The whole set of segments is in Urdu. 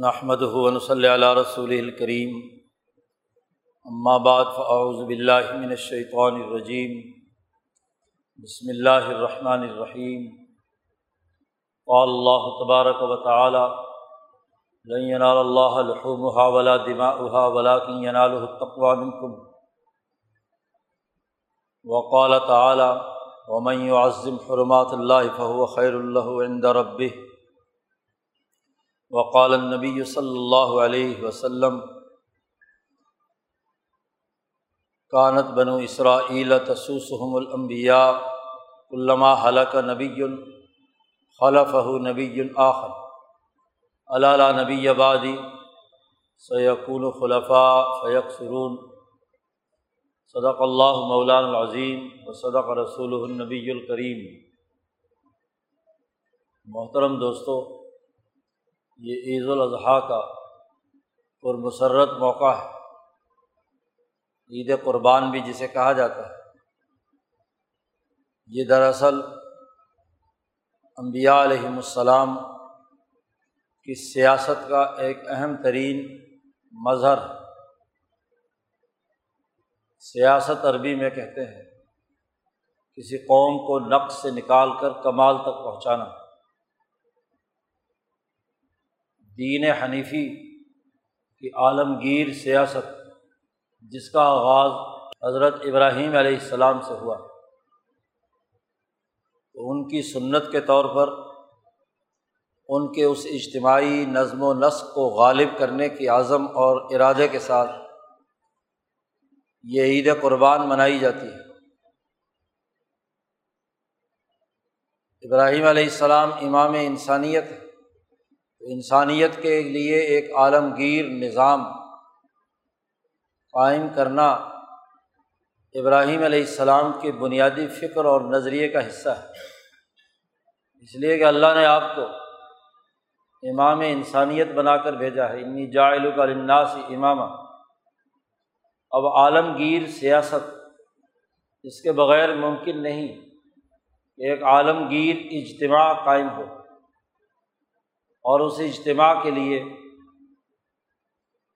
نحمد ہُون صلی اللہ رسول الکریم اما بعد فاعوذ باللہ من الشیطان الرجیم بسم اللہ الرحمن الرحیم قال اللہ تبارک و تعالی لن ينال اللہ لحومها ولا دماؤها، ولكن يناله التقوى منكم. وقال تعالی ومن يعظم حرمات اللہ فهو خیر له عند ربه. وقال النبی صلی اللہ علیہ وسلم کانت بنو اسرائیل تسوسحم الانبیاء علامہ حلق نبی خلف نبی آخر. علالہ نبی آبادی سیقون خلفاء فیق سرون صدق اللہ مولان العظیم و صدق رسول النبی الکریم محترم دوستو یہ عید الاضحیٰ کا پرمسرت موقع ہے۔ عید قربان بھی جسے کہا جاتا ہے۔ یہ دراصل امبیا علیہم السلام کی سیاست کا ایک اہم ترین مظہر سیاست عربی میں کہتے ہیں، کسی قوم کو نقص سے نکال کر کمال تک پہنچانا۔ دین حنیفی کی عالمگیر سیاست جس کا آغاز حضرت ابراہیم علیہ السلام سے ہوا۔ تو ان کی سنت کے طور پر ان کے اس اجتماعی نظم و نسق کو غالب کرنے کی عزم اور ارادے کے ساتھ یہ عید قربان منائی جاتی ہے۔ ابراہیم علیہ السلام امام انسانیت ہے۔ انسانیت کے لیے ایک عالمگیر نظام قائم کرنا ابراہیم علیہ السلام کے بنیادی فکر اور نظریے کا حصہ ہے۔ اس لیے کہ اللہ نے آپ کو امام انسانیت بنا کر بھیجا ہے۔ انی جائل الناس امامہ اب عالمگیر سیاست اس کے بغیر ممکن نہیں کہ ایک عالمگیر اجتماع قائم ہو۔ اور اس اجتماع کے لیے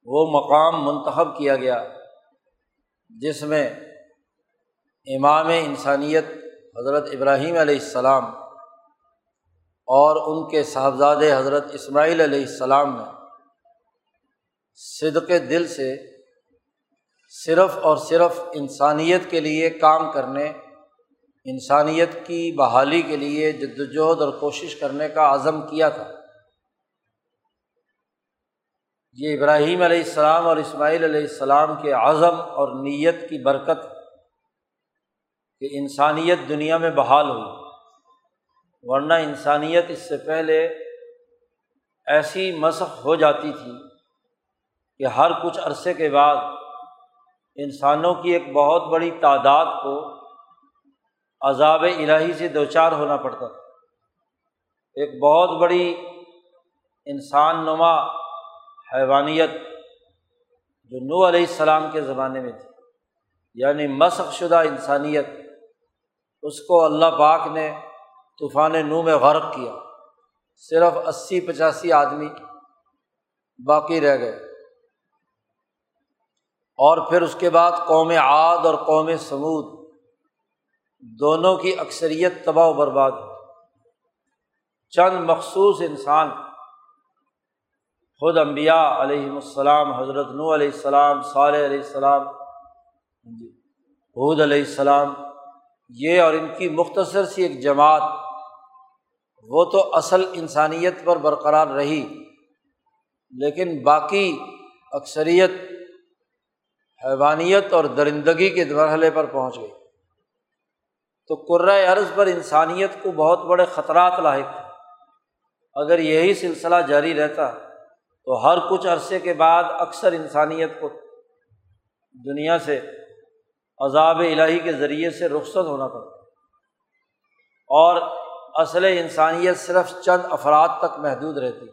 وہ مقام منتخب کیا گیا، جس میں امام انسانیت حضرت ابراہیم علیہ السلام اور ان کے صاحبزاد حضرت اسماعیل علیہ السلام نے صدق دل سے صرف اور صرف انسانیت کے لیے کام کرنے، انسانیت کی بحالی کے لیے جد وجہد اور کوشش کرنے کا عزم کیا تھا۔ یہ ابراہیم علیہ السلام اور اسماعیل علیہ السلام کے عزم اور نیت کی برکت کہ انسانیت دنیا میں بحال ہوئی۔ ورنہ انسانیت اس سے پہلے ایسی مشق ہو جاتی تھی کہ ہر کچھ عرصے کے بعد انسانوں کی ایک بہت بڑی تعداد کو عذاب الہی سے دو چار ہونا پڑتا تھا۔ ایک بہت بڑی انسان نما حیوانیت جو نو علیہ السلام کے زمانے میں تھی یعنی مسق شدہ انسانیت، اس کو اللہ پاک نے طوفان نو میں غرق کیا۔ صرف اسی پچاسی آدمی باقی رہ گئے۔ اور پھر اس کے بعد قوم عاد اور قوم سمود دونوں کی اکثریت تباہ و برباد۔ چند مخصوص انسان خود امبیا علیہم السلام، حضرت نو علیہ السلام، صالح علیہ السلام ہاں جی، حود علیہ السلام، یہ اور ان کی مختصر سی ایک جماعت، وہ تو اصل انسانیت پر برقرار رہی، لیکن باقی اکثریت حیوانیت اور درندگی کے مرحلے پر پہنچ گئی۔ تو قرۂۂ عرض پر انسانیت کو بہت بڑے خطرات لاحق تھے۔ اگر یہی سلسلہ جاری رہتا تو ہر کچھ عرصے کے بعد اکثر انسانیت کو دنیا سے عذاب الہی کے ذریعے سے رخصت ہونا پڑتا اور اصل انسانیت صرف چند افراد تک محدود رہتی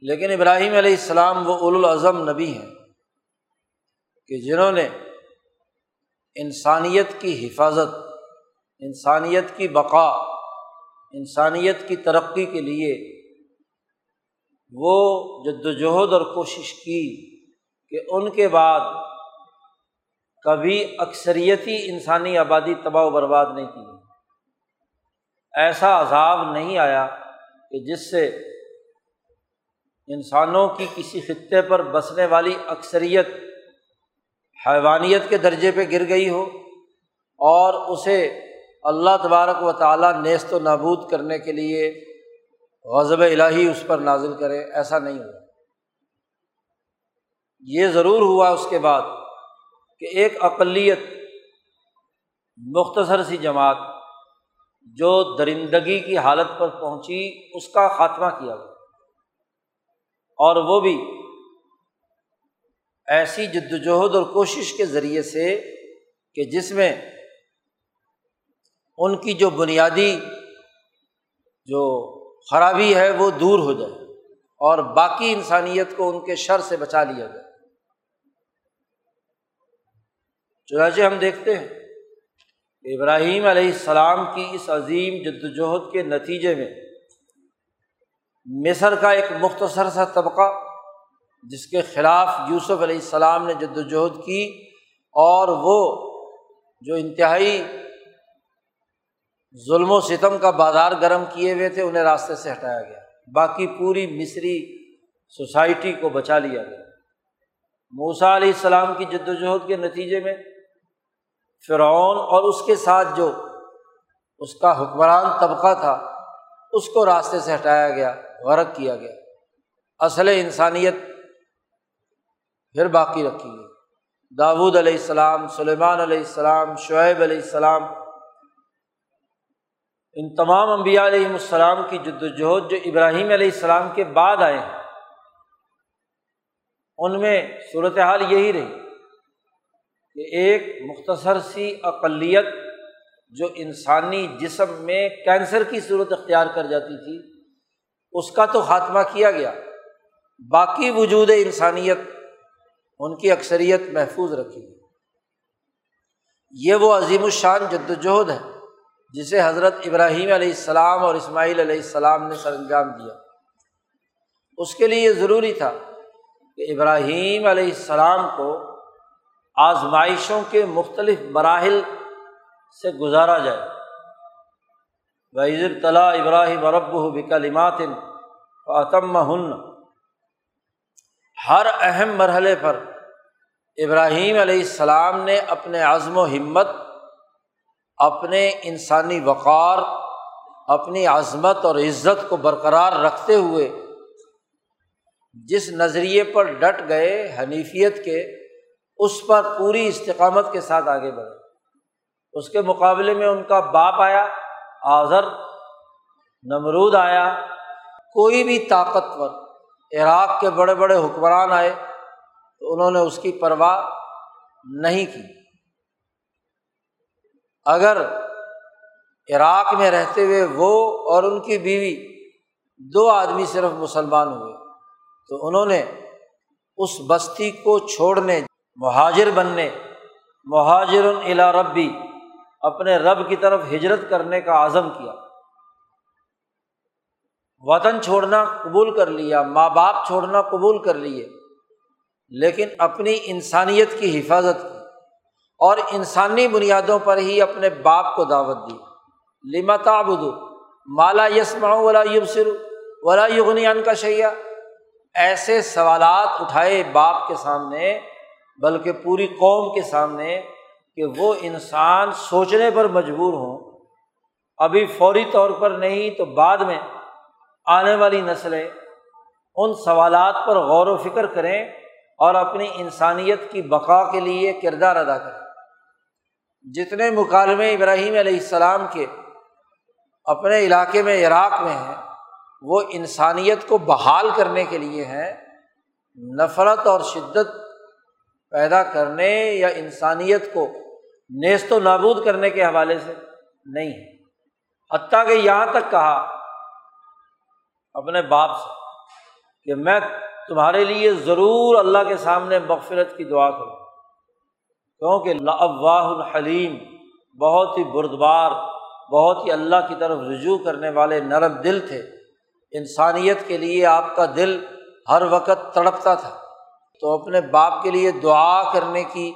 لیکن ابراہیم علیہ السلام وہ الاظم نبی ہیں کہ جنہوں نے انسانیت کی حفاظت، انسانیت کی بقا، انسانیت کی ترقی کے لیے وہ جد وجہد اور کوشش کی کہ ان کے بعد کبھی اکثریتی انسانی آبادی تباہ و برباد نہیں کی ایسا عذاب نہیں آیا کہ جس سے انسانوں کی کسی خطے پر بسنے والی اکثریت حیوانیت کے درجے پہ گر گئی ہو اور اسے اللہ تبارک و تعالیٰ نیست و نابود کرنے کے لیے غضب الہی اس پر نازل کرے، ایسا نہیں ہوا۔ یہ ضرور ہوا اس کے بعد کہ ایک اقلیت مختصر سی جماعت جو درندگی کی حالت پر پہنچی، اس کا خاتمہ کیا گیا۔ اور وہ بھی ایسی جد وجہد اور کوشش کے ذریعے سے کہ جس میں ان کی جو بنیادی جو خرابی ہے وہ دور ہو جائے اور باقی انسانیت کو ان کے شر سے بچا لیا جائے۔ چنانچہ ہم دیکھتے ہیں کہ ابراہیم علیہ السلام کی اس عظیم جد وجہد کے نتیجے میں مصر کا ایک مختصر سا طبقہ جس کے خلاف یوسف علیہ السلام نے جد وجہد کی اور وہ جو انتہائی ظلم و ستم کا بازار گرم کیے ہوئے تھے، انہیں راستے سے ہٹایا گیا۔ باقی پوری مصری سوسائٹی کو بچا لیا گیا۔ موسا علیہ السلام کی جد وجہد کے نتیجے میں فرعون اور اس کے ساتھ جو اس کا حکمران طبقہ تھا، اس کو راستے سے ہٹایا گیا، غرق کیا گیا۔ اصل انسانیت پھر باقی رکھی گئی۔ داود علیہ السلام، سلیمان علیہ السلام، شعیب علیہ السلام ان تمام انبیاء علیہ السلام کی جد وجہد جو ابراہیم علیہ السلام کے بعد آئے ہیں، ان میں صورت حال یہی رہی کہ ایک مختصر سی اقلیت جو انسانی جسم میں کینسر کی صورت اختیار کر جاتی تھی، اس کا تو خاتمہ کیا گیا۔ باقی وجود انسانیت ان کی اکثریت محفوظ رکھی گئی۔ یہ وہ عظیم الشان جد وجہد ہے۔ جسے حضرت ابراہیم علیہ السلام اور اسماعیل علیہ السلام نے سر انجام دیا۔ اس کے لیے یہ ضروری تھا کہ ابراہیم علیہ السلام کو آزمائشوں کے مختلف مراحل سے گزارا جائے۔ وزیر طلاء ابراہیم رب بکلمات فاطم ہن ہر اہم مرحلے پر ابراہیم علیہ السلام نے اپنے عزم و ہمت اپنے انسانی وقار، اپنی عظمت اور عزت کو برقرار رکھتے ہوئے جس نظریے پر ڈٹ گئے حنیفیت کے، اس پر پوری استقامت کے ساتھ آگے بڑھے۔ اس کے مقابلے میں ان کا باپ آیا، آذر، نمرود آیا، کوئی بھی طاقتور عراق کے بڑے بڑے حکمران آئے تو انہوں نے اس کی پرواہ نہیں کی۔ اگر عراق میں رہتے ہوئے وہ اور ان کی بیوی دو آدمی صرف مسلمان ہوئے، تو انہوں نے اس بستی کو چھوڑنے، مہاجر بننے مہاجر الا ربی، اپنے رب کی طرف ہجرت کرنے کا عزم کیا۔ وطن چھوڑنا قبول کر لیا، ماں باپ چھوڑنا قبول کر لیے، لیکن اپنی انسانیت کی حفاظت کی۔ اور انسانی بنیادوں پر ہی اپنے باپ کو دعوت دی۔ لما تعبد مالا یسما ولا یبصر ولا یغنیان کا شیا ایسے سوالات اٹھائے باپ کے سامنے، بلکہ پوری قوم کے سامنے کہ وہ انسان سوچنے پر مجبور ہوں۔ ابھی فوری طور پر نہیں تو بعد میں آنے والی نسلیں ان سوالات پر غور و فکر کریں اور اپنی انسانیت کی بقا کے لیے کردار ادا کریں۔ جتنے مکالمے ابراہیم علیہ السلام کے اپنے علاقے میں عراق میں ہیں، وہ انسانیت کو بحال کرنے کے لیے ہیں، نفرت اور شدت پیدا کرنے یا انسانیت کو نیست و نابود کرنے کے حوالے سے نہیں ہے۔ حتیٰ کہ یہاں تک کہا اپنے باپ سے کہ میں تمہارے لیے ضرور اللہ کے سامنے مغفرت کی دعا کروں۔ کیونکہ لاواہ الحلیم بہت ہی بردبار، بہت ہی اللہ کی طرف رجوع کرنے والے نرم دل تھے۔ انسانیت کے لیے آپ کا دل ہر وقت تڑپتا تھا۔ تو اپنے باپ کے لیے دعا کرنے کی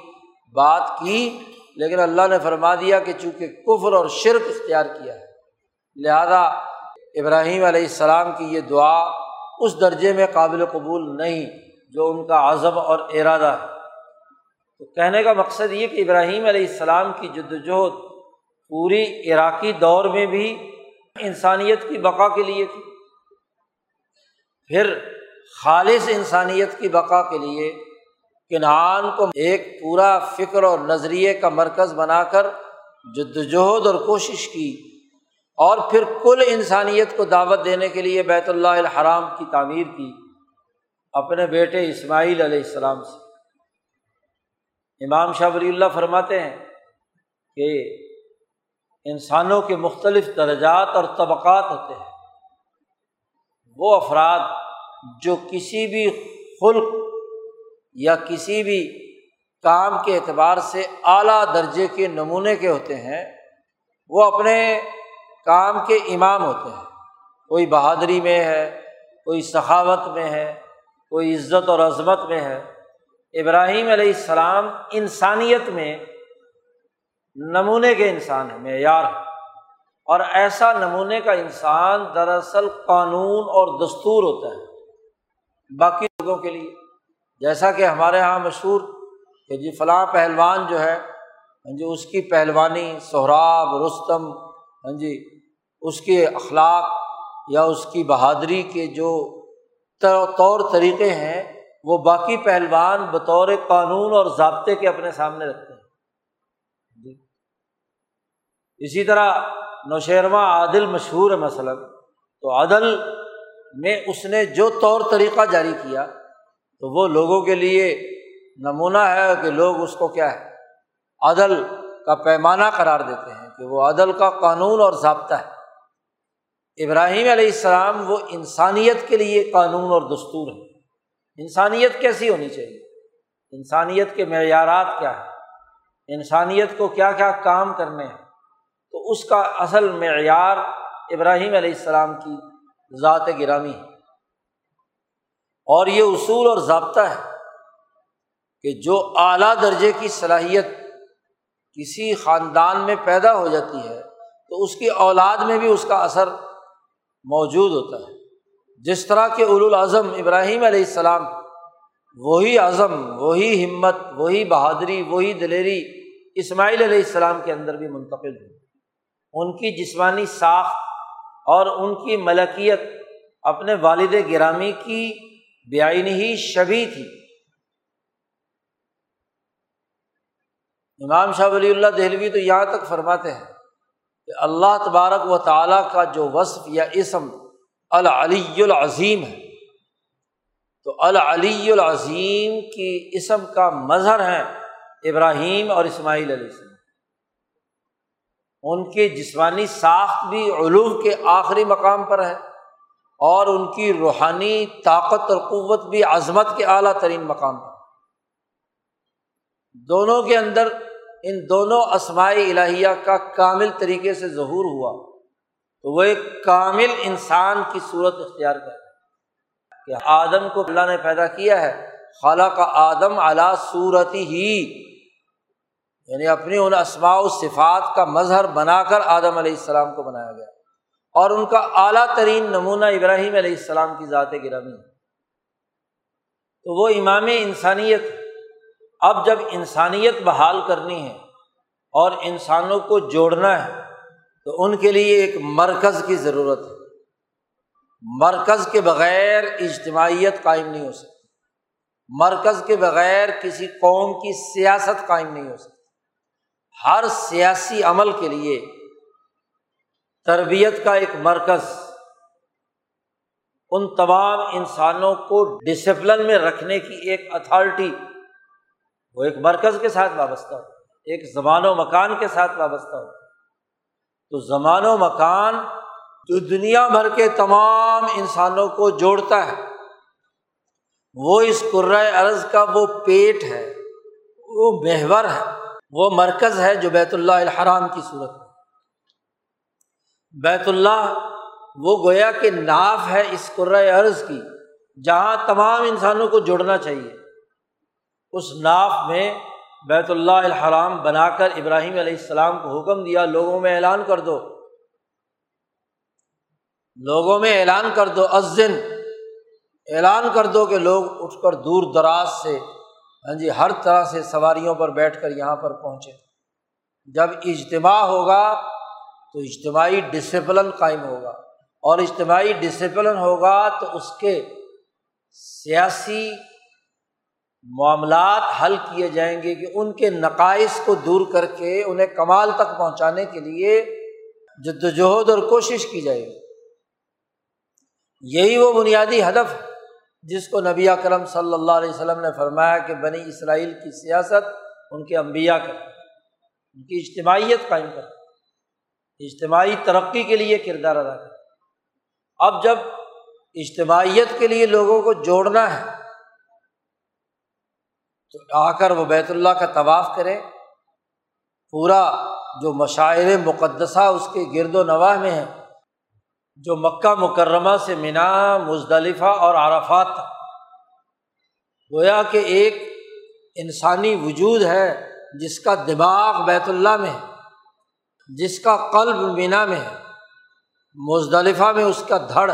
بات کی، لیکن اللہ نے فرما دیا کہ چونکہ کفر اور شرک اختیار کیا ہے، لہذا ابراہیم علیہ السلام کی یہ دعا اس درجے میں قابل قبول نہیں جو ان کا عزم اور ارادہ ہے۔ تو کہنے کا مقصد یہ کہ ابراہیم علیہ السلام کی جد وجہد پوری عراقی دور میں بھی انسانیت کی بقا کے لیے تھی۔ پھر خالص انسانیت کی بقا کے لیے کنعان کو ایک پورا فکر اور نظریے کا مرکز بنا کر جد وجہد اور کوشش کی اور پھر کل انسانیت کو دعوت دینے کے لیے بیت اللہ الحرام کی تعمیر کی اپنے بیٹے اسماعیل علیہ السلام سے۔ امام شاہ ولی اللہ فرماتے ہیں کہ انسانوں کے مختلف درجات اور طبقات ہوتے ہیں۔ وہ افراد جو کسی بھی خلق یا کسی بھی کام کے اعتبار سے اعلیٰ درجے کے نمونے کے ہوتے ہیں، وہ اپنے کام کے امام ہوتے ہیں۔ کوئی بہادری میں ہے، کوئی سخاوت میں ہے، کوئی عزت اور عظمت میں ہے۔ ابراہیم علیہ السلام انسانیت میں نمونے کے انسان ہے معیار ہے اور ایسا نمونے کا انسان دراصل قانون اور دستور ہوتا ہے باقی لوگوں کے لیے۔ جیسا کہ ہمارے یہاں مشہور کہ جی فلاں پہلوان جو ہے ہاں جی اس کی پہلوانی سہراب، رستم ہاں جی اس کے اخلاق یا اس کی بہادری کے جو طور طریقے ہیں وہ باقی پہلوان بطور قانون اور ضابطے کے اپنے سامنے رکھتے ہیں۔ جی۔ اسی طرح نوشیرواں عادل مشہور ہے مثلاً، تو عدل میں اس نے جو طور طریقہ جاری کیا تو وہ لوگوں کے لیے نمونہ ہے کہ لوگ اس کو کیا ہے عدل کا پیمانہ قرار دیتے ہیں کہ وہ عدل کا قانون اور ضابطہ ہے۔ ابراہیم علیہ السلام وہ انسانیت کے لیے قانون اور دستور ہے انسانیت کیسی ہونی چاہیے؟ انسانیت کے معیارات کیا ہے انسانیت کو کیا کیا کام کرنے ہیں؟ تو اس کا اصل معیار ابراہیم علیہ السلام کی ذات گرامی ہے۔ اور یہ اصول اور ضابطہ ہے کہ جو اعلیٰ درجے کی صلاحیت کسی خاندان میں پیدا ہو جاتی ہے، تو اس کی اولاد میں بھی اس کا اثر موجود ہوتا ہے۔ جس طرح کے الاظم ابراہیم علیہ السلام، وہی عزم وہی ہمت، وہی بہادری، وہی دلیری اسماعیل علیہ السلام کے اندر بھی منتقل ہوئی ان کی جسمانی ساخت اور ان کی ملکیت اپنے والد گرامی کی بیائی ہی شبی تھی۔ امام شاہ ولی اللہ دہلوی تو یہاں تک فرماتے ہیں کہ اللہ تبارک و تعالیٰ کا جو وصف یا اسم العلی العظیم ہے۔ تو العلی العظیم کی اسم کا مظہر ہے ابراہیم اور اسماعیل علیہ السلام۔ ان کی جسمانی ساخت بھی علوم کے آخری مقام پر ہے اور ان کی روحانی طاقت اور قوت بھی عظمت کے اعلیٰ ترین مقام پر۔ دونوں کے اندر ان دونوں اسماعی الہیہ کا کامل طریقے سے ظہور ہوا۔ تو وہ ایک کامل انسان کی صورت اختیار کر کہ آدم کو اللہ نے پیدا کیا ہے خالہ کا آدم اعلیٰ صورتی ہی یعنی اپنی ان اسماع و صفات کا مظہر بنا کر آدم علیہ السلام کو بنایا گیا۔ اور ان کا اعلیٰ ترین نمونہ ابراہیم علیہ السلام کی ذات گرامی۔ تو وہ امام انسانیت۔ اب جب انسانیت بحال کرنی ہے اور انسانوں کو جوڑنا ہے تو ان کے لیے ایک مرکز کی ضرورت ہے۔ مرکز کے بغیر اجتماعیت قائم نہیں ہو سکتی۔ مرکز کے بغیر کسی قوم کی سیاست قائم نہیں ہو سکتی۔ ہر سیاسی عمل کے لیے تربیت کا ایک مرکز۔ ان تمام انسانوں کو ڈسپلن میں رکھنے کی ایک اتھارٹی وہ ایک مرکز کے ساتھ وابستہ ہو۔ ایک زمان و مکان کے ساتھ وابستہ ہو۔ تو زمان و مکان جو دنیا بھر کے تمام انسانوں کو جوڑتا ہے۔ وہ اس عرض کا وہ پیٹ ہے، وہ محور ہے، وہ مرکز ہے جو بیت اللہ الحرام کی صورت میں۔ بیت اللہ وہ گویا کہ ناف ہے اس عرض کی، جہاں تمام انسانوں کو جڑنا چاہیے۔ اس ناف میں بیت اللہ الحرام بنا کر ابراہیم علیہ السلام کو حکم دیا، لوگوں میں اعلان کر دو۔ لوگوں میں اعلان کر دو ازن اعلان کر دو کہ لوگ اٹھ کر دور دراز سے ہاں جی ہر طرح سے سواریوں پر بیٹھ کر یہاں پر پہنچے۔ جب اجتماع ہوگا تو اجتماعی ڈسپلن قائم ہوگا۔ اور اجتماعی ڈسپلن ہوگا تو اس کے سیاسی معاملات حل کیے جائیں گے کہ ان کے نقائص کو دور کر کے انہیں کمال تک پہنچانے کے لیے جد وجہد اور کوشش کی جائے۔ گی یہی وہ بنیادی ہدف جس کو نبی کرم صلی اللہ علیہ وسلم نے فرمایا کہ بنی اسرائیل کی سیاست ان کے انبیاء کر ان کی اجتماعیت قائم کر اجتماعی ترقی کے لیے کردار ادا کر اب جب اجتماعیت کے لیے لوگوں کو جوڑنا ہے تو آ کر وہ بیت اللہ کا طواف کرے۔ پورا جو مشاعر مقدسہ اس کے گرد و نواح میں ہے، جو مکہ مکرمہ سے منا مزدلفہ اور عرفات گویا کہ ایک انسانی وجود ہے جس کا دماغ بیت اللہ میں ہے، جس کا قلب مینا میں ہے۔ مزدلفہ میں اس کا دھڑ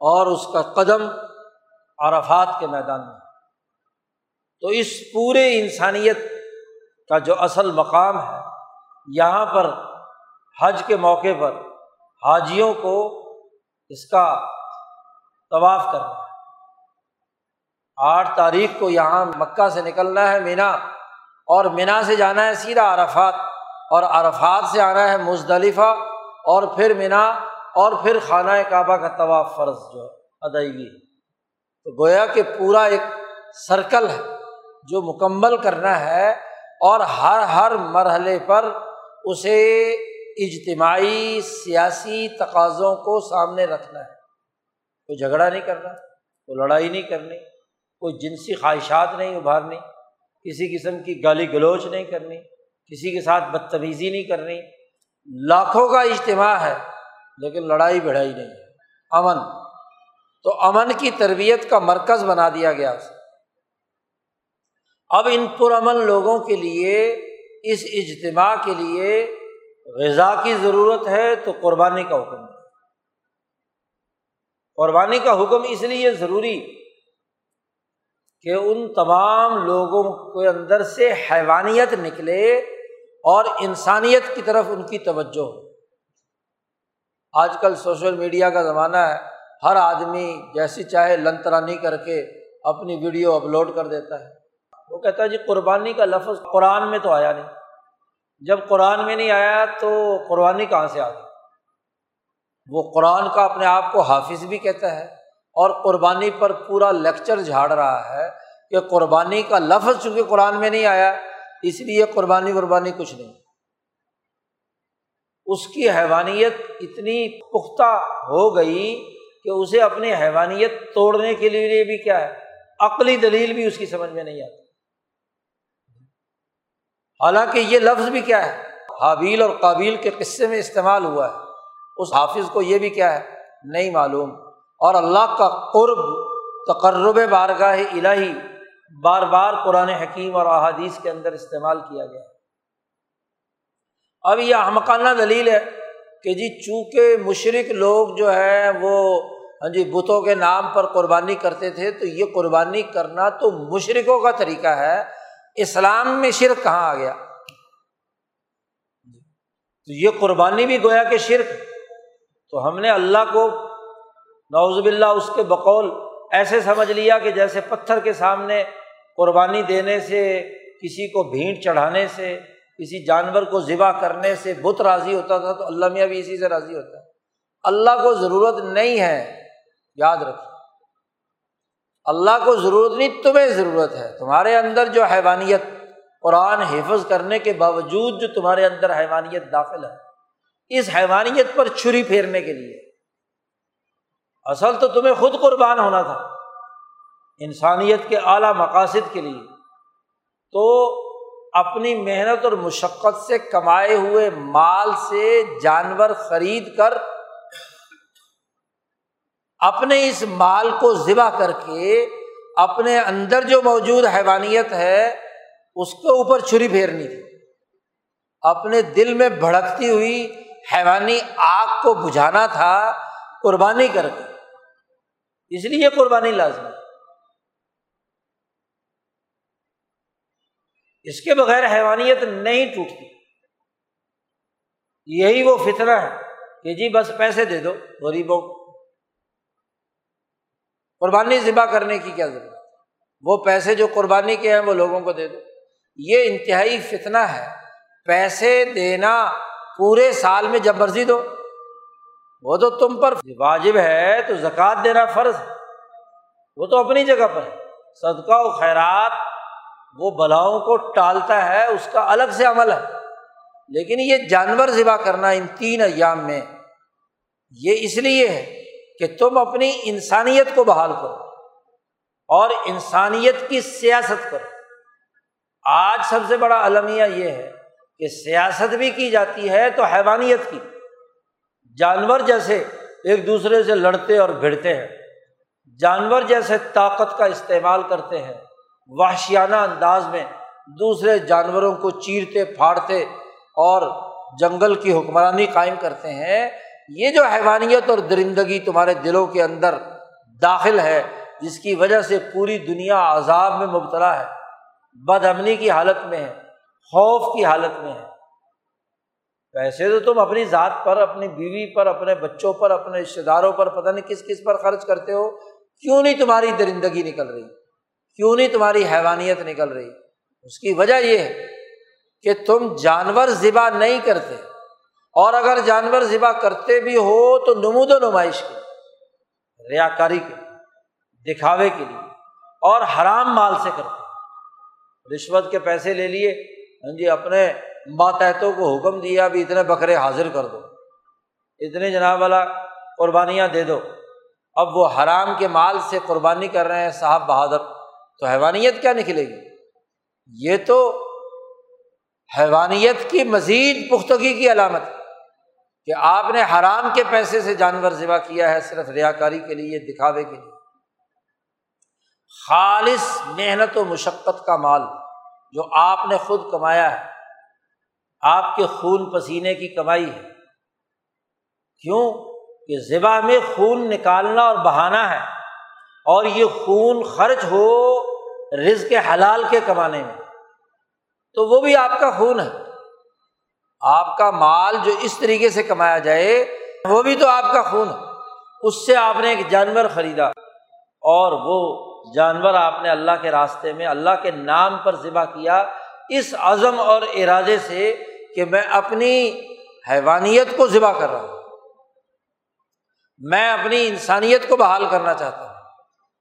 اور اس کا قدم عرفات کے میدان میں۔ تو اس پورے انسانیت کا جو اصل مقام ہے، یہاں پر حج کے موقع پر حاجیوں کو اس کا طواف کرنا ہے۔ آٹھ تاریخ کو یہاں مکہ سے نکلنا ہے، مینا، اور مینا سے جانا ہے سیدھا عرفات، اور عرفات سے آنا ہے مزدلفہ، اور پھر مینا، اور پھر خانہ کعبہ کا طواف فرض جو ادائیگی۔ تو گویا کہ پورا ایک سرکل ہے۔ جو مکمل کرنا ہے اور ہر ہر مرحلے پر اسے اجتماعی سیاسی تقاضوں کو سامنے رکھنا ہے۔ کوئی جھگڑا نہیں کرنا، کوئی لڑائی نہیں کرنی، کوئی جنسی خواہشات نہیں ابھارنی، کسی قسم کی گالی گلوچ نہیں کرنی، کسی کے ساتھ بدتمیزی نہیں کرنی۔ لاکھوں کا اجتماع ہے، لیکن لڑائی بڑھائی نہیں۔ ہے امن، تو امن کی تربیت کا مرکز بنا دیا گیا۔ اسے اب ان پرامن لوگوں کے لیے، اس اجتماع کے لیے غذا کی ضرورت ہے تو قربانی کا حکم۔ ہے قربانی کا حکم اس لیے ضروری کہ ان تمام لوگوں کے اندر سے حیوانیت نکلے اور انسانیت کی طرف ان کی توجہ ہو۔ آج کل سوشل میڈیا کا زمانہ ہے، ہر آدمی جیسی چاہے لنترانی کر کے اپنی ویڈیو اپلوڈ کر دیتا ہے۔ وہ کہتا ہے جی قربانی کا لفظ قرآن میں تو آیا نہیں۔ جب قرآن میں نہیں آیا تو قربانی کہاں سے آ گئی؟ وہ قرآن کا اپنے آپ کو حافظ بھی کہتا ہے اور قربانی پر پورا لیکچر جھاڑ رہا ہے کہ قربانی کا لفظ چونکہ قرآن میں نہیں آیا، اس لیے قربانی قربانی کچھ نہیں۔ اس کی حیوانیت اتنی پختہ ہو گئی کہ اسے اپنی حیوانیت توڑنے کے لیے بھی کیا ہے، عقلی دلیل بھی اس کی سمجھ میں نہیں آتی۔ حالانکہ یہ لفظ بھی کیا ہے؟ حابیل اور قابیل کے قصے میں استعمال ہوا ہے۔ اس حافظ کو یہ بھی کیا ہے؟ نہیں معلوم۔ اور اللہ کا قرب، تقرب بارگاہ الہی، بار بار قرآن حکیم اور احادیث کے اندر استعمال کیا گیا اب یہ ہمکانہ دلیل ہے کہ جی چونکہ مشرق لوگ جو ہے وہ ہاں جی بتوں کے نام پر قربانی کرتے تھے تو یہ قربانی کرنا تو مشرقوں کا طریقہ ہے۔ اسلام میں شرک کہاں آ گیا؟ تو یہ قربانی بھی گویا کہ شرک۔ تو ہم نے اللہ کو نوزب اللہ اس کے بقول ایسے سمجھ لیا کہ جیسے پتھر کے سامنے قربانی دینے سے، کسی کو بھیڑ چڑھانے سے، کسی جانور کو ذبح کرنے سے بت راضی ہوتا تھا تو اللہ میاں بھی اسی سے راضی ہوتا۔ ہے اللہ کو ضرورت نہیں ہے، یاد رکھو۔ اللہ کو ضرورت نہیں، تمہیں ضرورت ہے۔ تمہارے اندر جو حیوانیت قرآن حفظ کرنے کے باوجود جو تمہارے اندر حیوانیت داخل ہے، اس حیوانیت پر چھری پھیرنے کے لیے۔ اصل تو تمہیں خود قربان ہونا تھا۔ انسانیت کے اعلیٰ مقاصد کے لیے۔ تو اپنی محنت اور مشقت سے کمائے ہوئے مال سے جانور خرید کر اپنے اس مال کو ذبح کر کے اپنے اندر جو موجود حیوانیت ہے، اس کے اوپر چھری پھیرنی تھی۔ اپنے دل میں بھڑکتی ہوئی حیوانی آگ کو بجھانا تھا، قربانی کر کے۔ اس لیے قربانی لازم اس کے بغیر حیوانیت نہیں ٹوٹتی۔ یہی وہ فتنہ ہے کہ جی بس پیسے دے دو، غریبوں کو۔ قربانی ذبح کرنے کی کیا ضرورت وہ پیسے جو قربانی کے ہیں وہ لوگوں کو دے دو۔ یہ انتہائی فتنہ ہے۔ پیسے دینا پورے سال میں جب مرضی دو۔ وہ تو تم پر واجب ہے تو زکوٰۃ دینا فرض ہے۔ وہ تو اپنی جگہ پر ہے۔ صدقہ و خیرات وہ بلاؤں کو ٹالتا ہے، اس کا الگ سے عمل ہے۔ لیکن یہ جانور ذبح کرنا ان تین ایام میں یہ اس لیے ہے کہ تم اپنی انسانیت کو بحال کرو اور انسانیت کی سیاست کرو۔ آج سب سے بڑا المیہ یہ ہے کہ سیاست بھی کی جاتی ہے تو حیوانیت کی۔ جانور جیسے ایک دوسرے سے لڑتے اور بھڑتے ہیں۔ جانور جیسے طاقت کا استعمال کرتے ہیں۔ وحشیانہ انداز میں دوسرے جانوروں کو چیرتے، پھاڑتے اور جنگل کی حکمرانی قائم کرتے ہیں۔ یہ جو حیوانیت اور درندگی تمہارے دلوں کے اندر داخل ہے، جس کی وجہ سے پوری دنیا عذاب میں مبتلا ہے بد امنی کی حالت میں ہے، خوف کی حالت میں ہے۔ پیسے تو تم اپنی ذات پر، اپنی بیوی پر، اپنے بچوں پر، اپنے رشتے داروں پر، پتہ نہیں کس کس پر خرچ کرتے ہو۔ کیوں نہیں تمہاری درندگی نکل رہی؟ کیوں نہیں تمہاری حیوانیت نکل رہی؟ اس کی وجہ یہ ہے کہ تم جانور ذبح نہیں کرتے۔ اور اگر جانور ذبح کرتے بھی ہو تو نمود و نمائش کے ریا کاری کے دکھاوے کے لیے، اور حرام مال سے کرتے رشوت کے پیسے لے لیے ہاں جی اپنے ماتحتوں کو حکم دیا بھی اتنے بکرے حاضر کر دو، اتنے جناب والا قربانیاں دے دو۔ اب وہ حرام کے مال سے قربانی کر رہے ہیں، صاحب بہادر، تو حیوانیت کیا نکلے گی؟ یہ تو حیوانیت کی مزید پختگی کی علامت ہے۔ کہ آپ نے حرام کے پیسے سے جانور ذبح کیا ہے صرف ریا کاری کے لیے، دکھاوے کے لیے۔ خالص محنت و مشقت کا مال جو آپ نے خود کمایا ہے، آپ کے خون پسینے کی کمائی ہے۔ کیوں؟ کہ ذبح میں خون نکالنا اور بہانا ہے، اور یہ خون خرچ ہو رز کے حلال کے کمانے میں۔ تو وہ بھی آپ کا خون ہے۔ آپ کا مال جو اس طریقے سے کمایا جائے، وہ بھی تو آپ کا خون ہے۔ اس سے آپ نے ایک جانور خریدا اور وہ جانور آپ نے اللہ کے راستے میں، اللہ کے نام پر ذبح کیا۔ اس عزم اور ارادے سے کہ میں اپنی حیوانیت کو ذبح کر رہا ہوں۔ میں اپنی انسانیت کو بحال کرنا چاہتا ہوں۔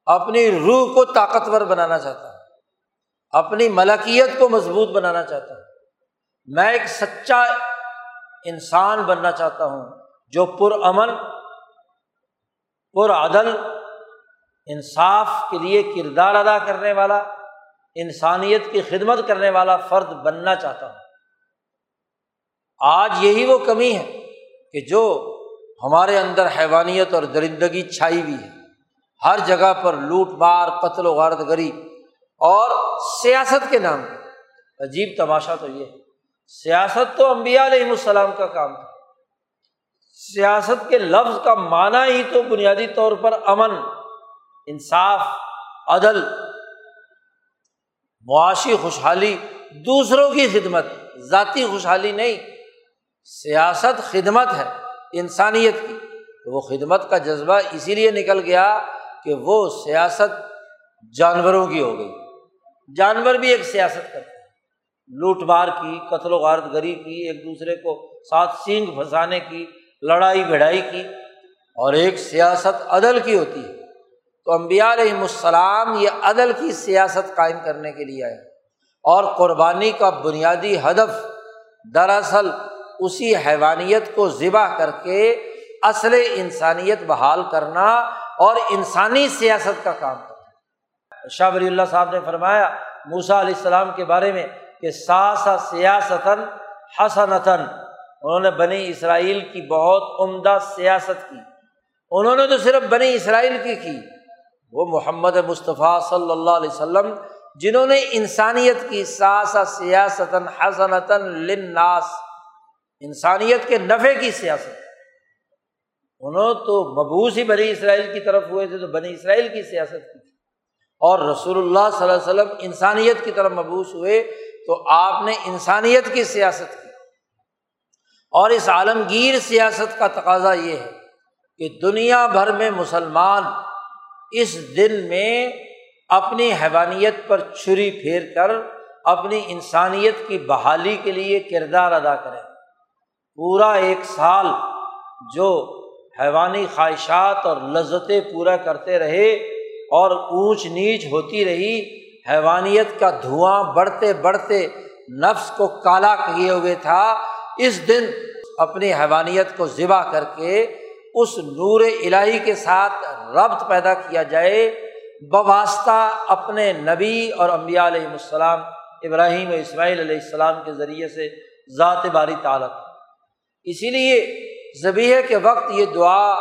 اپنی روح کو طاقتور بنانا چاہتا ہوں۔ اپنی ملکیت کو مضبوط بنانا چاہتا ہوں۔ میں ایک سچا انسان بننا چاہتا ہوں جو پر امن، پر انصاف کے لیے کردار ادا کرنے والا، انسانیت کی خدمت کرنے والا فرد بننا چاہتا ہوں۔ آج یہی وہ کمی ہے کہ جو ہمارے اندر حیوانیت اور درندگی چھائی ہوئی ہے۔ ہر جگہ پر لوٹ مار، قتل و غارت گری اور سیاست کے نام عجیب تماشا تو یہ ہے۔ سیاست تو امبیا علیہ السلام کا کام تھا۔ سیاست کے لفظ کا معنی ہی تو بنیادی طور پر امن، انصاف، عدل، معاشی خوشحالی، دوسروں کی خدمت، ذاتی خوشحالی نہیں۔ سیاست خدمت ہے انسانیت کی۔ وہ خدمت کا جذبہ اسی لیے نکل گیا کہ وہ سیاست جانوروں کی ہو گئی۔ جانور بھی ایک سیاست کرتے لوٹ مار کی، قتل و غارت گری کی، ایک دوسرے کو ساتھ سینگ پھنسانے کی، لڑائی بھڑائی کی، اور ایک سیاست عدل کی ہوتی ہے۔ تو امبیا علیہ السلام یہ عدل کی سیاست قائم کرنے کے لیے آئے اور قربانی کا بنیادی ہدف دراصل اسی حیوانیت کو ذبح کر کے اصل انسانیت بحال کرنا اور انسانی سیاست کا کام کرنا۔ شاہ ولی اللہ صاحب نے فرمایا موسا علیہ السلام کے بارے میں کہ سا سا سیاستاً حسنتاً، انہوں نے بنی اسرائیل کی بہت عمدہ سیاست کی۔ انہوں نے تو صرف بنی اسرائیل کی کی۔ وہ محمد مصطفیٰ صلی اللہ علیہ وسلم، جنہوں نے انسانیت کی ساسا سیاست حسنتاً لناس انسانیت کے نفے کی سیاست۔ انہوں تو مبوس ہی بنی اسرائیل کی طرف ہوئے تھے، تو بنی اسرائیل کی سیاست کی تھی۔ اور رسول اللہ صلی اللہ علیہ وسلم انسانیت کی طرف مبوس ہوئے۔ تو آپ نے انسانیت کی سیاست کی۔ اور اس عالمگیر سیاست کا تقاضا یہ ہے کہ دنیا بھر میں مسلمان اس دن میں اپنی حیوانیت پر چھری پھیر کر اپنی انسانیت کی بحالی کے لیے کردار ادا کریں۔ پورا ایک سال جو حیوانی خواہشات اور لذتیں پورا کرتے رہے اور اونچ نیچ ہوتی رہی حیوانیت کا دھواں بڑھتے بڑھتے نفس کو کالا کیے ہوئے تھا۔ اس دن اپنی حیوانیت کو ذبح کر کے اس نور الہی کے ساتھ ربط پیدا کیا جائے۔ بواسطہ اپنے نبی اور امبیا علیہ السلام، ابراہیم و اسماعیل علیہ السلام کے ذریعے سے ذات باری تعلق اسی لیے ذبیح کے وقت یہ دعا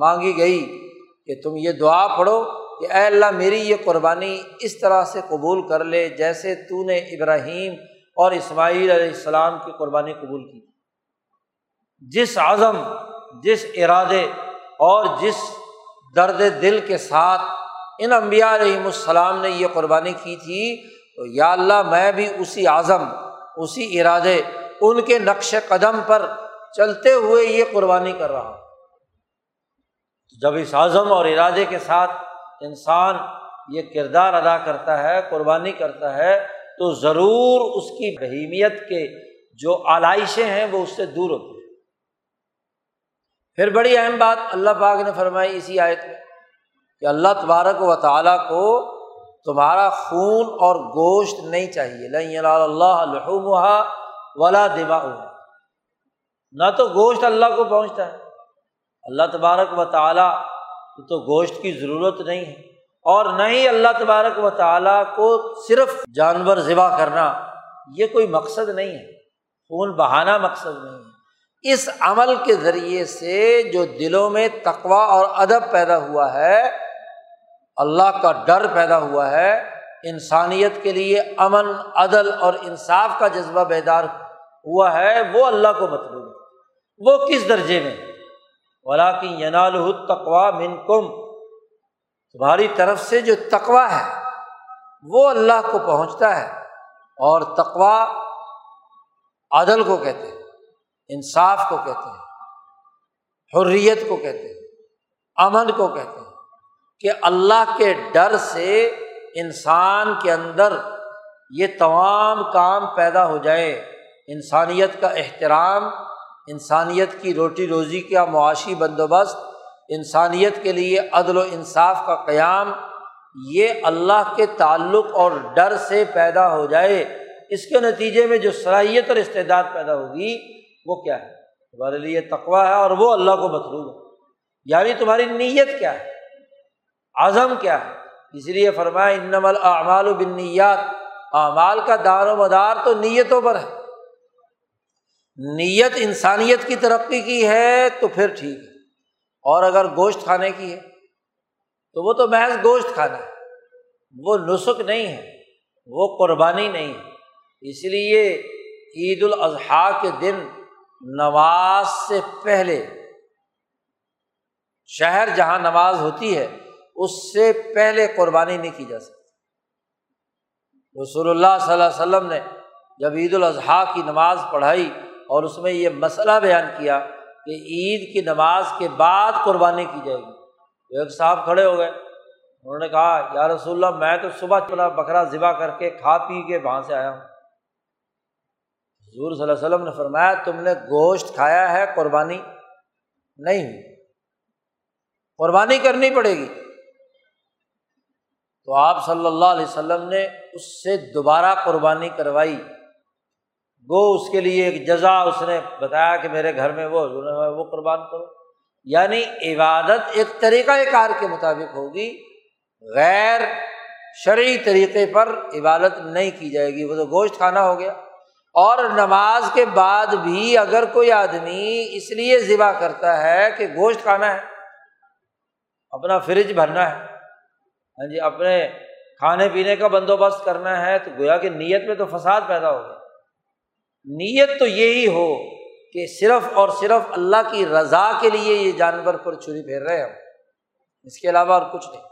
مانگی گئی کہ تم یہ دعا پڑھو۔ کہ اے اللہ میری یہ قربانی اس طرح سے قبول کر لے جیسے تو نے ابراہیم اور اسماعیل علیہ السلام کی قربانی قبول کی۔ جس عزم جس ارادے اور جس درد دل کے ساتھ ان امبیا علیہم السلام نے یہ قربانی کی تھی، تو یا اللہ میں بھی اسی اعظم اسی ارادے، ان کے نقش قدم پر چلتے ہوئے یہ قربانی کر رہا ہوں۔ جب اس اعظم اور ارادے کے ساتھ انسان یہ کردار ادا کرتا ہے، قربانی کرتا ہے، تو ضرور اس کی بہیمیت کے جو آلائشیں ہیں وہ اس سے دور ہوتی ہیں۔ پھر بڑی اہم بات اللہ پاک نے فرمائی اسی آیت میں کہ اللہ تبارک و تعالیٰ کو تمہارا خون اور گوشت نہیں چاہیے۔ اللہ لحوم ولا دما نہ تو گوشت اللہ کو پہنچتا ہے۔ اللہ تبارک و تعالیٰ تو گوشت کی ضرورت نہیں ہے۔ اور نہ ہی اللہ تبارک و تعالیٰ کو صرف جانور ذبح کرنا، یہ کوئی مقصد نہیں ہے۔ خون بہانا مقصد نہیں ہے۔ اس عمل کے ذریعے سے جو دلوں میں تقوا اور ادب پیدا ہوا ہے، اللہ کا ڈر پیدا ہوا ہے، انسانیت کے لیے امن، عدل اور انصاف کا جذبہ بیدار ہوا ہے، وہ اللہ کو مطلوب ہے۔ وہ کس درجے میں؟ ولا کی ینال تقوا من کم تمہاری طرف سے جو تقوا ہے، وہ اللہ کو پہنچتا ہے۔ اور تقوا عدل کو کہتے ہیں، انصاف کو کہتے ہیں، حریت کو کہتے ہیں، امن کو کہتے ہیں۔ کہ اللہ کے ڈر سے انسان کے اندر یہ تمام کام پیدا ہو جائے۔ انسانیت کا احترام انسانیت کی روٹی روزی کا معاشی بندوبست، انسانیت کے لیے عدل و انصاف کا قیام، یہ اللہ کے تعلق اور ڈر سے پیدا ہو جائے، اس کے نتیجے میں جو صلاحیت اور استعداد پیدا ہوگی، وہ کیا ہے؟ تمہارے لیے تقوا ہے اور وہ اللہ کو مطلوب ہے۔ یعنی تمہاری نیت کیا ہے؟ عزم کیا ہے؟ اس لیے فرمایا انم اعمال و بنیات اعمال کا دار و مدار تو نیتوں پر ہے۔ نیت انسانیت کی ترقی کی ہے تو پھر ٹھیک ہے۔ اور اگر گوشت کھانے کی ہے، تو وہ تو محض گوشت کھانا ہے۔ وہ نسخ نہیں ہے، وہ قربانی نہیں ہے۔ اس لیے عید الاضحیٰ کے دن نماز سے پہلے شہر جہاں نماز ہوتی ہے، اس سے پہلے قربانی نہیں کی جا سکتی۔ رسول اللہ صلی اللہ علیہ وسلم نے جب عید الاضحیٰ کی نماز پڑھائی اور اس میں یہ مسئلہ بیان کیا کہ عید کی نماز کے بعد قربانی کی جائے گی۔ ایک صاحب کھڑے ہو گئے۔ انہوں نے کہا، یا رسول اللہ، میں تو صبح چلا بکرا ذبح کر کے کھا پی کے وہاں سے آیا ہوں۔ حضور صلی اللہ علیہ وسلم نے فرمایا، تم نے گوشت کھایا ہے، قربانی نہیں ہوئی۔ قربانی کرنی پڑے گی۔ تو آپ صلی اللہ علیہ وسلم نے اس سے دوبارہ قربانی کروائی۔ گو اس کے لیے ایک جزا اس نے بتایا کہ میرے گھر میں وہ وہ قربان کرو۔ یعنی عبادت ایک طریقۂ کار کے مطابق ہوگی، غیر شرعی طریقے پر عبادت نہیں کی جائے گی۔ وہ تو گوشت کھانا ہو گیا۔ اور نماز کے بعد بھی اگر کوئی آدمی اس لیے ذبح کرتا ہے کہ گوشت کھانا ہے، اپنا فریج بھرنا ہے ہاں جی اپنے کھانے پینے کا بندوبست کرنا ہے، تو گویا کہ نیت میں تو فساد پیدا ہوگا۔ نیت تو یہی ہو کہ صرف اور صرف اللہ کی رضا کے لیے یہ جانور پر چھری پھیر رہے ہم اس کے علاوہ اور کچھ نہیں۔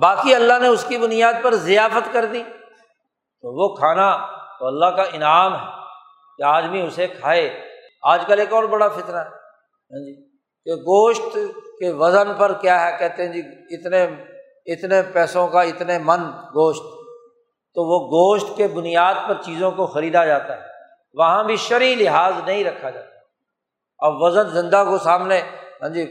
باقی اللہ نے اس کی بنیاد پر ضیافت کر دی۔ تو وہ کھانا تو اللہ کا انعام ہے کہ آدمی اسے کھائے۔ آج کل ایک اور بڑا فطرہ ہے۔ ہاں جی کہ گوشت کے وزن پر کیا ہے؟ کہتے ہیں جی اتنے اتنے پیسوں کا، اتنے من گوشت۔ تو وہ گوشت کے بنیاد پر چیزوں کو خریدا جاتا ہے۔ وہاں بھی شرعی لحاظ نہیں رکھا جاتا۔ اب وزن زندہ کو سامنے ہاں جی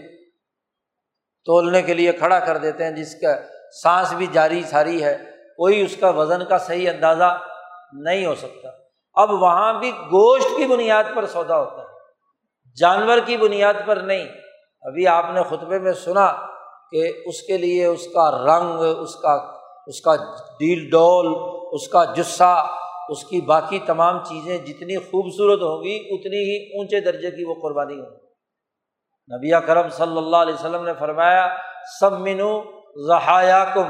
تولنے کے لیے کھڑا کر دیتے ہیں، جس کا سانس بھی جاری ساری ہے، کوئی اس کا وزن کا صحیح اندازہ نہیں ہو سکتا۔ اب وہاں بھی گوشت کی بنیاد پر سودا ہوتا ہے۔ جانور کی بنیاد پر نہیں۔ ابھی آپ نے خطبے میں سنا کہ اس کے لیے اس کا رنگ، اس کا اس کا ڈیل ڈول، اس کا جسہ اس کی باقی تمام چیزیں جتنی خوبصورت ہوں گی اتنی ہی اونچے درجے کی وہ قربانی ہوگی نبی کرم صلی اللہ علیہ وسلم نے فرمایا سب منو ذہایا کم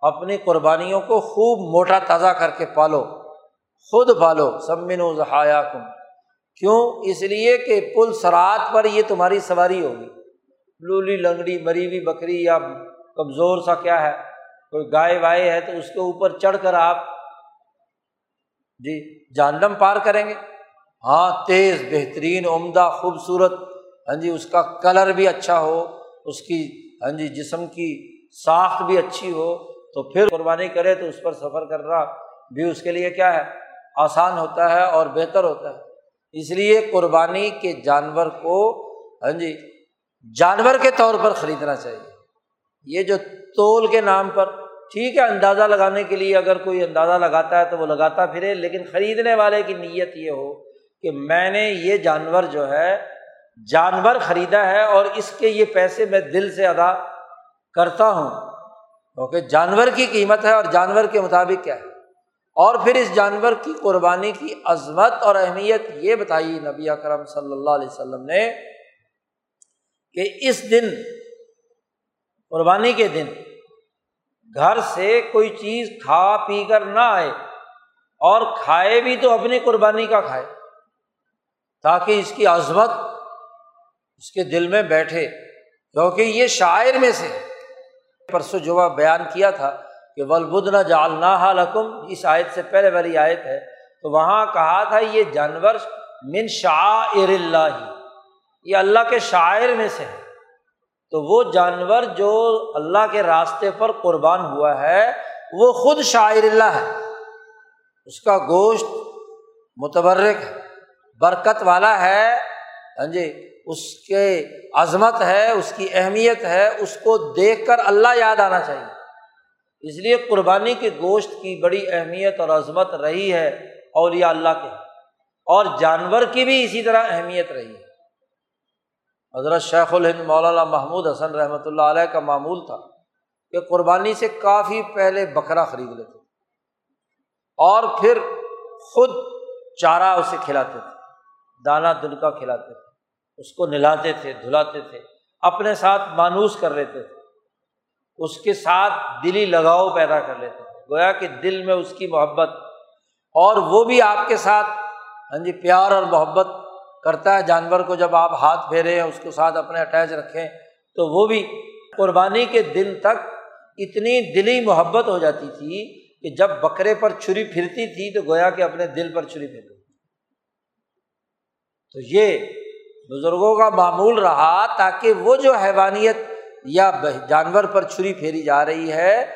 اپنی قربانیوں کو خوب موٹا تازہ کر کے پالو، خود پالو سب منو ذہایا کم کیوں؟ اس لیے کہ پل سرات پر یہ تمہاری سواری ہوگی۔ لولی لنگڑی مری ہوئی بکری یا کمزور سا کیا ہے؟ کوئی گائے وائے ہے تو اس کے اوپر چڑھ کر آپ جی جہنم پار کریں گے۔ ہاں تیز، بہترین، عمدہ، خوبصورت ہاں جی اس کا کلر بھی اچھا ہو، اس کی ہاں جی جسم کی ساخت بھی اچھی ہو، تو پھر قربانی کرے تو اس پر سفر کر رہا بھی اس کے لیے کیا ہے؟ آسان ہوتا ہے اور بہتر ہوتا ہے۔ اس لیے قربانی کے جانور کو ہاں جی جانور کے طور پر خریدنا چاہیے۔ یہ جو تول کے نام پر۔ ٹھیک ہے، اندازہ لگانے کے لیے اگر کوئی اندازہ لگاتا ہے تو وہ لگاتا پھرے، لیکن خریدنے والے کی نیت یہ ہو کہ میں نے یہ جانور جو ہے، جانور خریدا ہے اور اس کے یہ پیسے میں دل سے ادا کرتا ہوں۔ کیونکہ جانور کی قیمت ہے اور جانور کے مطابق کیا ہے۔ اور پھر اس جانور کی قربانی کی عظمت اور اہمیت یہ بتائی نبی اکرم صلی اللہ علیہ وسلم نے کہ اس دن قربانی کے دن۔ گھر سے کوئی چیز کھا پی کر نہ آئے، اور کھائے بھی تو اپنی قربانی کا کھائے، تاکہ اس کی عظمت اس کے دل میں بیٹھے، کیونکہ یہ شاعر میں سے پرسوں جو بیان کیا تھا کہ ولبد نہ جالنا حالکم اس آیت سے پہلے والی آیت ہے، تو وہاں کہا تھا یہ جانور من شاعر اللہ۔ ہی یہ اللہ کے شاعر میں سے ہے۔ تو وہ جانور جو اللہ کے راستے پر قربان ہوا ہے، وہ خود شاعر اللہ ہے۔ اس کا گوشت متبرک برکت والا ہے ہاں جی اس کے عظمت ہے، اس کی اہمیت ہے، اس کو دیکھ کر اللہ یاد آنا چاہیے۔ اس لیے قربانی کے گوشت کی بڑی اہمیت اور عظمت رہی ہے اولیاء اللہ کے۔ اور جانور کی بھی اسی طرح اہمیت رہی ہے۔ حضرت شیخ الہند مولانا محمود حسن رحمۃ اللہ علیہ کا معمول تھا کہ قربانی سے کافی پہلے بکرا خرید لیتے تھے اور پھر خود چارہ اسے کھلاتے تھے دانا دن کا کھلاتے تھے، اس کو نہلاتے تھے، دھلاتے تھے، اپنے ساتھ مانوس کر لیتے تھے، اس کے ساتھ دلی لگاؤ پیدا کر لیتے تھے۔ گویا کہ دل میں اس کی محبت اور وہ بھی آپ کے ساتھ ہاں جی پیار اور محبت کرتا ہے جانور کو جب آپ ہاتھ پھیرے اس کو ساتھ اپنے اٹیچ رکھیں تو وہ بھی قربانی کے دن تک اتنی دلی محبت ہو جاتی تھی کہ جب بکرے پر چھری پھرتی تھی تو گویا کہ اپنے دل پر چھری پھر تو یہ بزرگوں کا معمول رہا تاکہ وہ جو حیوانیت یا جانور پر چھری پھیری جا رہی ہے،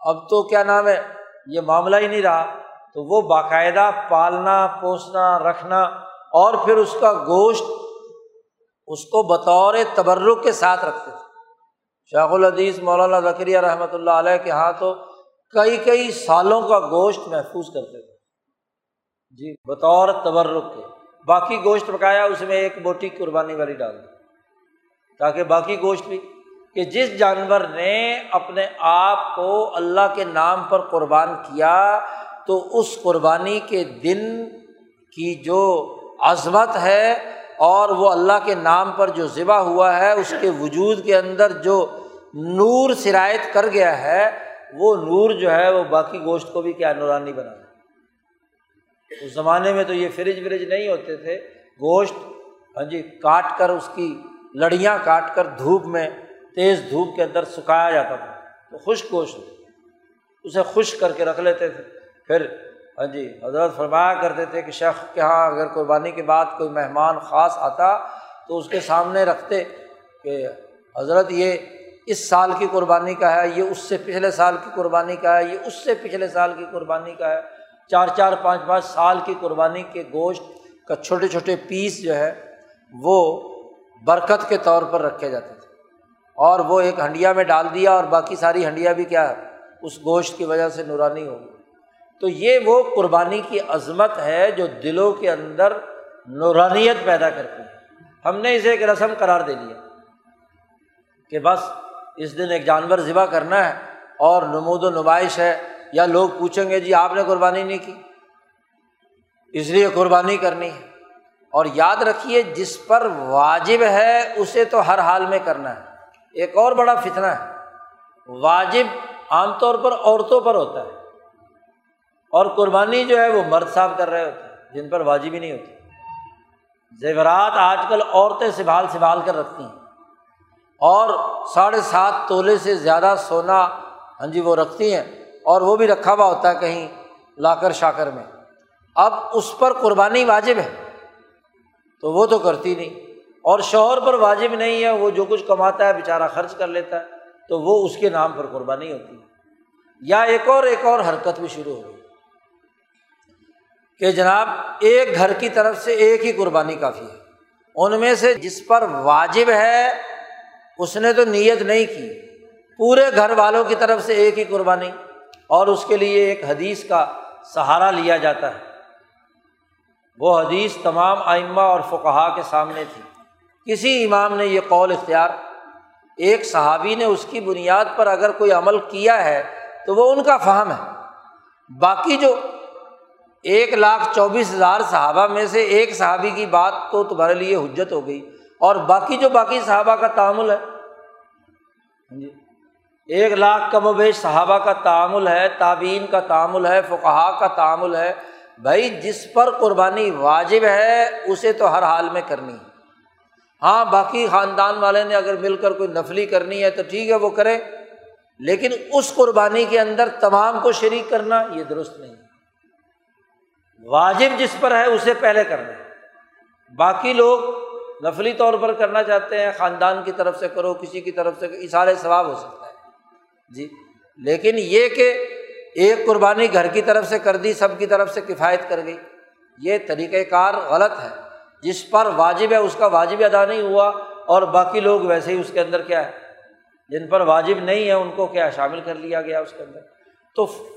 اب تو کیا نام ہے، یہ معاملہ ہی نہیں رہا۔ تو وہ باقاعدہ پالنا، پوسنا، رکھنا اور پھر اس کا گوشت اس کو بطور تبرک کے ساتھ رکھتے تھے۔ شاخ الحدیث مولانا ذکریہ رحمۃ اللہ علیہ کے ہاں تو کئی کئی سالوں کا گوشت محفوظ کرتے تھے۔ جی بطور تبرک کے۔ باقی گوشت پکایا، اس میں ایک بوٹی قربانی والی ڈال دی۔ تاکہ باقی گوشت بھی، کہ جس جانور نے اپنے آپ کو اللہ کے نام پر قربان کیا، تو اس قربانی کے دن کی جو عظمت ہے اور وہ اللہ کے نام پر جو ذبح ہوا ہے، اس کے وجود کے اندر جو نور سرایت کر گیا ہے، وہ نور جو ہے، وہ باقی گوشت کو بھی کیا نورانی بنا اس زمانے میں تو یہ فریج وریج نہیں ہوتے تھے۔ گوشت ہاں جی کاٹ کر اس کی لڑیاں کاٹ کر دھوپ میں، تیز دھوپ کے اندر سکھایا جاتا تھا۔ تو خشک گوشت، اسے خشک کر کے رکھ لیتے تھے۔ پھر ہاں جی حضرت فرمایا کرتے تھے کہ شیخ کے یہاں اگر قربانی کے بعد کوئی مہمان خاص آتا تو اس کے سامنے رکھتے کہ حضرت یہ اس سال کی قربانی کا ہے، یہ اس سے پچھلے سال کی قربانی کا ہے، یہ اس سے پچھلے سال کی قربانی کا ہے۔ چار چار، پانچ پانچ سال کی قربانی کے گوشت کا چھوٹے چھوٹے پیس جو ہے وہ برکت کے طور پر رکھے جاتے تھے۔ اور وہ ایک ہنڈیا میں ڈال دیا اور باقی ساری ہنڈیا بھی کیا ہے، اس گوشت کی وجہ سے نورانی ہوگی تو یہ وہ قربانی کی عظمت ہے جو دلوں کے اندر نورانیت پیدا کرتی ہے۔ ہم نے اسے ایک رسم قرار دے دیا کہ بس اس دن ایک جانور ذبح کرنا ہے اور نمود و نمائش ہے یا لوگ پوچھیں گے جی آپ نے قربانی نہیں کی۔ اس لیے قربانی کرنی ہے۔ اور یاد رکھیے، جس پر واجب ہے، اسے تو ہر حال میں کرنا ہے۔ ایک اور بڑا فتنہ ہے۔ واجب عام طور پر عورتوں پر ہوتا ہے۔ اور قربانی جو ہے وہ مرد صاحب کر رہے ہوتے ہیں، جن پر واجب ہی نہیں ہوتی۔ زیورات آج کل عورتیں سنبھال سنبھال کر رکھتی ہیں۔ اور ساڑھے سات تولے سے زیادہ سونا ہاں جی وہ رکھتی ہیں اور وہ بھی رکھا ہوا ہوتا ہے کہیں لا کر شا کر میں۔ اب اس پر قربانی واجب ہے، تو وہ تو کرتی نہیں۔ اور شوہر پر واجب نہیں ہے، وہ جو کچھ کماتا ہے، بیچارہ خرچ کر لیتا ہے، تو وہ اس کے نام پر قربانی ہوتی ہے۔ یا ایک اور ایک اور حرکت بھی شروع ہو گئی۔ کہ جناب، ایک گھر کی طرف سے ایک ہی قربانی کافی ہے۔ ان میں سے جس پر واجب ہے، اس نے تو نیت نہیں کی۔ پورے گھر والوں کی طرف سے ایک ہی قربانی، اور اس کے لیے ایک حدیث کا سہارا لیا جاتا ہے۔ وہ حدیث تمام آئمہ اور فقہا کے سامنے تھی۔ کسی امام نے یہ قول اختیار، ایک صحابی نے اس کی بنیاد پر اگر کوئی عمل کیا ہے تو وہ ان کا فہم ہے۔ باقی جو ایک لاکھ چوبیس ہزار صحابہ میں سے ایک صحابی کی بات تو تمہارے لیے حجت ہو گئی اور باقی جو باقی صحابہ کا تعامل ہے۔ ہاں جی۔ ایک لاکھ کم و بیش صحابہ کا تعامل ہے تعبین کا تعامل ہے فقہ کا تعامل ہے۔ بھائی، جس پر قربانی واجب ہے، اسے تو ہر حال میں کرنی ہے۔ ہاں باقی خاندان والے نے اگر مل کر کوئی نفلی کرنی ہے تو ٹھیک ہے، وہ کرے۔ لیکن اس قربانی کے اندر تمام کو شریک کرنا یہ درست نہیں۔ ہے واجب جس پر ہے اسے پہلے کرنا ہے۔ باقی لوگ نفلی طور پر کرنا چاہتے ہیں، خاندان کی طرف سے کرو، کسی کی طرف سے اشارے ثواب ہو سکتا ہے۔ جی۔ لیکن یہ کہ ایک قربانی گھر کی طرف سے کر دی، سب کی طرف سے کفایت کر گئی، یہ طریقۂ کار غلط ہے۔ جس پر واجب ہے، اس کا واجب ادا نہیں ہوا۔ اور باقی لوگ ویسے ہی اس کے اندر کیا ہے؟ جن پر واجب نہیں ہے، ان کو کیا شامل کر لیا گیا اس کے اندر۔ تو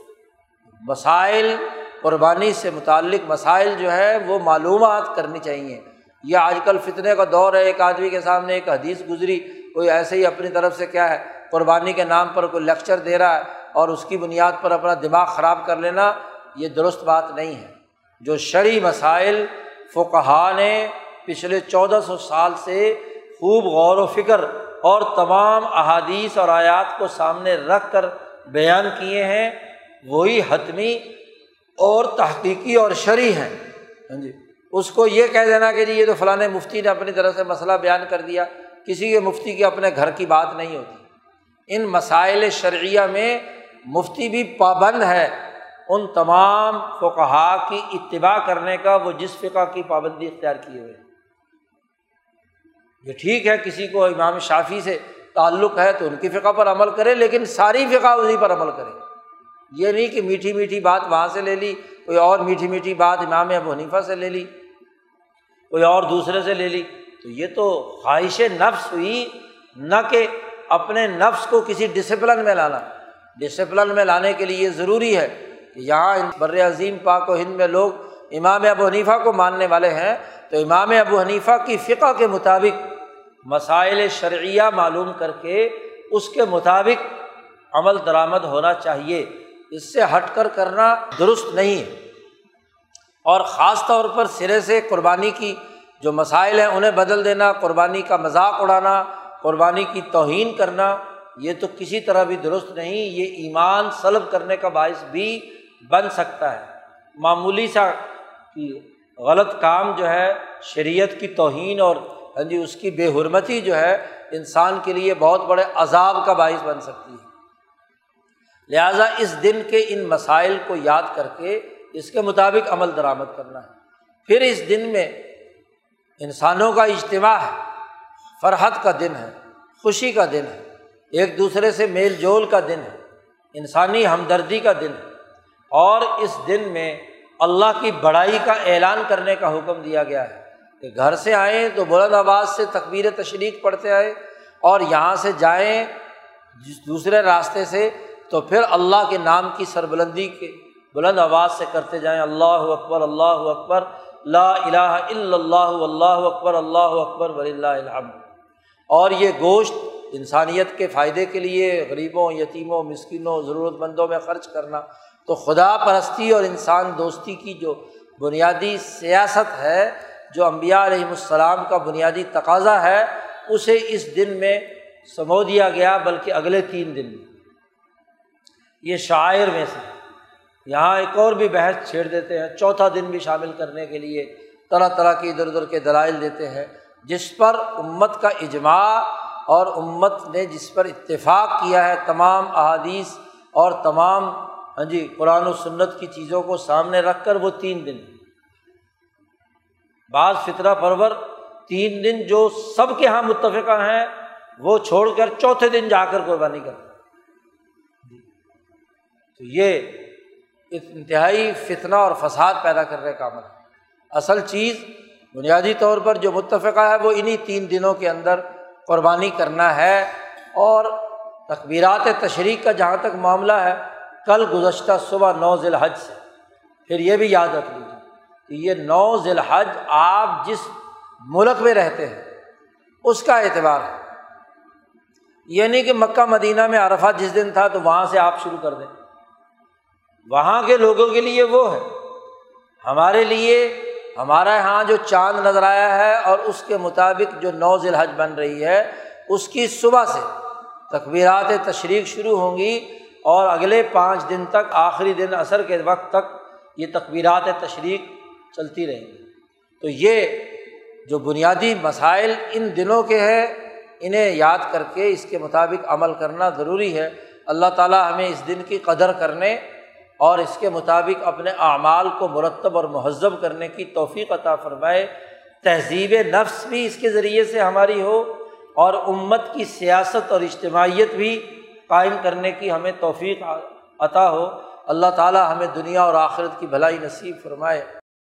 مسائل قربانی سے متعلق مسائل جو ہے وہ معلومات کرنی چاہیے۔ یہ آج کل فتنے کا دور ہے، ایک آدمی کے سامنے ایک حدیث گزری، کوئی ایسے ہی اپنی طرف سے کیا ہے، قربانی کے نام پر کوئی لیکچر دے رہا ہے اور اس کی بنیاد پر اپنا دماغ خراب کر لینا، یہ درست بات نہیں ہے۔ جو شرعی مسائل فقہ نے پچھلے چودہ سو سال سے خوب غور و فکر اور تمام احادیث اور آیات کو سامنے رکھ کر بیان کیے ہیں، وہی حتمی اور تحقیقی اور شرعی ہیں۔ ہاں جی۔ اس کو یہ کہہ دینا کہ جی یہ تو فلاں مفتی نے اپنی طرح سے مسئلہ بیان کر دیا کسی کے مفتی کے اپنے گھر کی بات نہیں ہوتی۔ ان مسائل شرعیہ میں مفتی بھی پابند ہے۔ ان تمام فقہا کی اتباع کرنے کا وہ جس فقہ کی پابندی اختیار کیے ہوئے یہ ٹھیک ہے کسی کو امام شافی سے تعلق ہے تو ان کی فقہ پر عمل کرے لیکن ساری فقہ اسی پر عمل کرے۔ یہ نہیں کہ میٹھی میٹھی بات وہاں سے لے لی، کوئی اور میٹھی میٹھی بات امام ابو حنیفہ سے لے لی، کوئی اور دوسرے سے لے لی۔ تو یہ تو خواہش نفس ہوئی، نہ کہ اپنے نفس کو کسی ڈسپلن میں لانا۔ ڈسپلن میں لانے کے لیے یہ ضروری ہے کہ یہاں بر عظیم پاک و ہند میں لوگ امام ابو حنیفہ کو ماننے والے ہیں۔ تو امام ابو حنیفہ کی فقہ کے مطابق مسائل شرعیہ معلوم کر کے اس کے مطابق عمل درآمد ہونا چاہیے۔ اس سے ہٹ کر کرنا درست نہیں ہے۔ اور خاص طور پر سرے سے قربانی کی جو مسائل ہیں، انہیں بدل دینا، قربانی کا مذاق اڑانا، قربانی کی توہین کرنا، یہ تو کسی طرح بھی درست نہیں، یہ ایمان سلب کرنے کا باعث بھی بن سکتا ہے۔ معمولی سا غلط کام جو ہے، شریعت کی توہین اور ہاں جی اس کی بے حرمتی جو ہے، انسان کے لیے بہت بڑے عذاب کا باعث بن سکتی ہے۔ لہٰذا اس دن کے ان مسائل کو یاد کر کے اس کے مطابق عمل درآمد کرنا ہے۔ پھر اس دن میں انسانوں کا اجتماع ہے، فرحت کا دن ہے، خوشی کا دن ہے، ایک دوسرے سے میل جول کا دن ہے، انسانی ہمدردی کا دن ہے۔ اور اس دن میں اللہ کی بڑائی کا اعلان کرنے کا حکم دیا گیا ہے کہ گھر سے آئیں تو بلند آباد سے تقبیر تشریق پڑھتے آئے اور یہاں سے جائیں جس دوسرے راستے سے تو پھر اللہ کے نام کی سربلندی کے بلند آواز سے کرتے جائیں، اللہ اکبر اللہ اکبر، لا الہ الا اللہ اللہ اکبر اللہ اکبر ولی اللہ الحمد۔ اور یہ گوشت انسانیت کے فائدے کے لیے، غریبوں، یتیموں، مسکینوں ضرورت مندوں میں خرچ کرنا، تو خدا پرستی اور انسان دوستی کی جو بنیادی سیاست ہے، جو امبیا علیہم السلام کا بنیادی تقاضا ہے، اسے اس دن میں سمو دیا گیا، بلکہ اگلے تین دن میں۔ یہ شاعر میں سے۔ یہاں ایک اور بھی بحث چھیڑ دیتے ہیں، چوتھا دن بھی شامل کرنے کے لیے طرح طرح کی ادھر ادھر کے دلائل دیتے ہیں، جس پر امت کا اجماع اور امت نے جس پر اتفاق کیا ہے، تمام احادیث اور تمام ہاں جی قرآن و سنت کی چیزوں کو سامنے رکھ کر وہ تین دن۔ بعض فطرہ پرور تین دن جو سب کے یہاں متفقہ ہیں، وہ چھوڑ کر چوتھے دن جا کر قربانی کرتے تو یہ انتہائی فتنہ اور فساد پیدا کرنے کا عمل ہے۔ اصل چیز بنیادی طور پر جو متفقہ ہے وہ انہیں تین دنوں کے اندر قربانی کرنا ہے اور تقبیرات تشریق کا جہاں تک معاملہ ہے، کل گزشتہ صبح نو ذی الحج سے۔ پھر یہ بھی یاد رکھ لیجیے کہ یہ نو ذی الحج آپ جس ملک میں رہتے ہیں، اس کا اعتبار ہے۔ یہ نہیں کہ مکہ مدینہ میں عرفہ جس دن تھا تو وہاں سے آپ شروع کر دیں۔ وہاں کے لوگوں کے لیے وہ ہے۔ ہمارے لیے، ہمارا یہاں جو چاند نظر آیا ہے اور اس کے مطابق جو نو ذی الحج بن رہی ہے، اس کی صبح سے تقبیرات تشریق شروع ہوں گی اور اگلے پانچ دن تک، آخری دن عصر کے وقت تک یہ تقبیرات تشریق چلتی رہیں گی۔ تو یہ جو بنیادی مسائل ان دنوں کے ہیں، انہیں یاد کر کے اس کے مطابق عمل کرنا ضروری ہے۔ اللہ تعالیٰ ہمیں اس دن کی قدر کرنے اور اس کے مطابق اپنے اعمال کو مرتب اور مہذب کرنے کی توفیق عطا فرمائے۔ تہذیب نفس بھی اس کے ذریعے سے ہماری ہو اور امت کی سیاست اور اجتماعیت بھی قائم کرنے کی ہمیں توفیق عطا ہو۔ اللہ تعالیٰ ہمیں دنیا اور آخرت کی بھلائی نصیب فرمائے۔